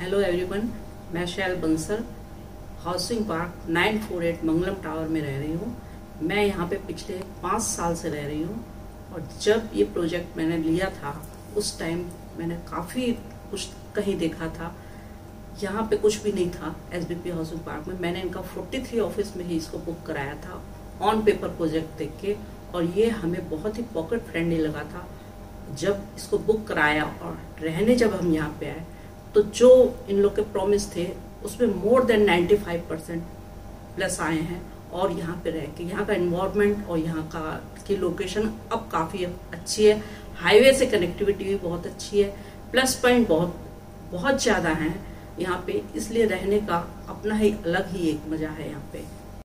Hello everyone मैं Shail Bansal housing park 948 Mangalam tower में रह रही हूँ। मैं यहाँ पे पिछले पाँच साल से रह रही हूँ और जब ये प्रोजेक्ट मैंने लिया था, उस टाइम मैंने काफ़ी कुछ कहीं देखा था। यहाँ पे कुछ भी नहीं था एसबीपी हाउसिंग पार्क में। मैंने इनका 43 ऑफ़िस में ही इसको बुक कराया था ऑन पेपर प्रोजेक्ट देख के। और ये हमें बहुत ही पॉकेट फ्रेंडली लगा था। जब इसको बुक कराया और रहने जब हम यहाँ पे आए तो जो इन लोग के प्रॉमिस थे, उसमें मोर देन 95 परसेंट प्लस आए हैं और यहाँ पे रह के, यहाँ का इन्वायरमेंट और यहाँ का, की लोकेशन अब काफ़ी अच्छी है। हाईवे से कनेक्टिविटी भी बहुत अच्छी है। प्लस पॉइंट बहुत बहुत ज़्यादा हैं यहाँ पे, इसलिए रहने का अपना ही अलग ही एक मज़ा है यहाँ पे।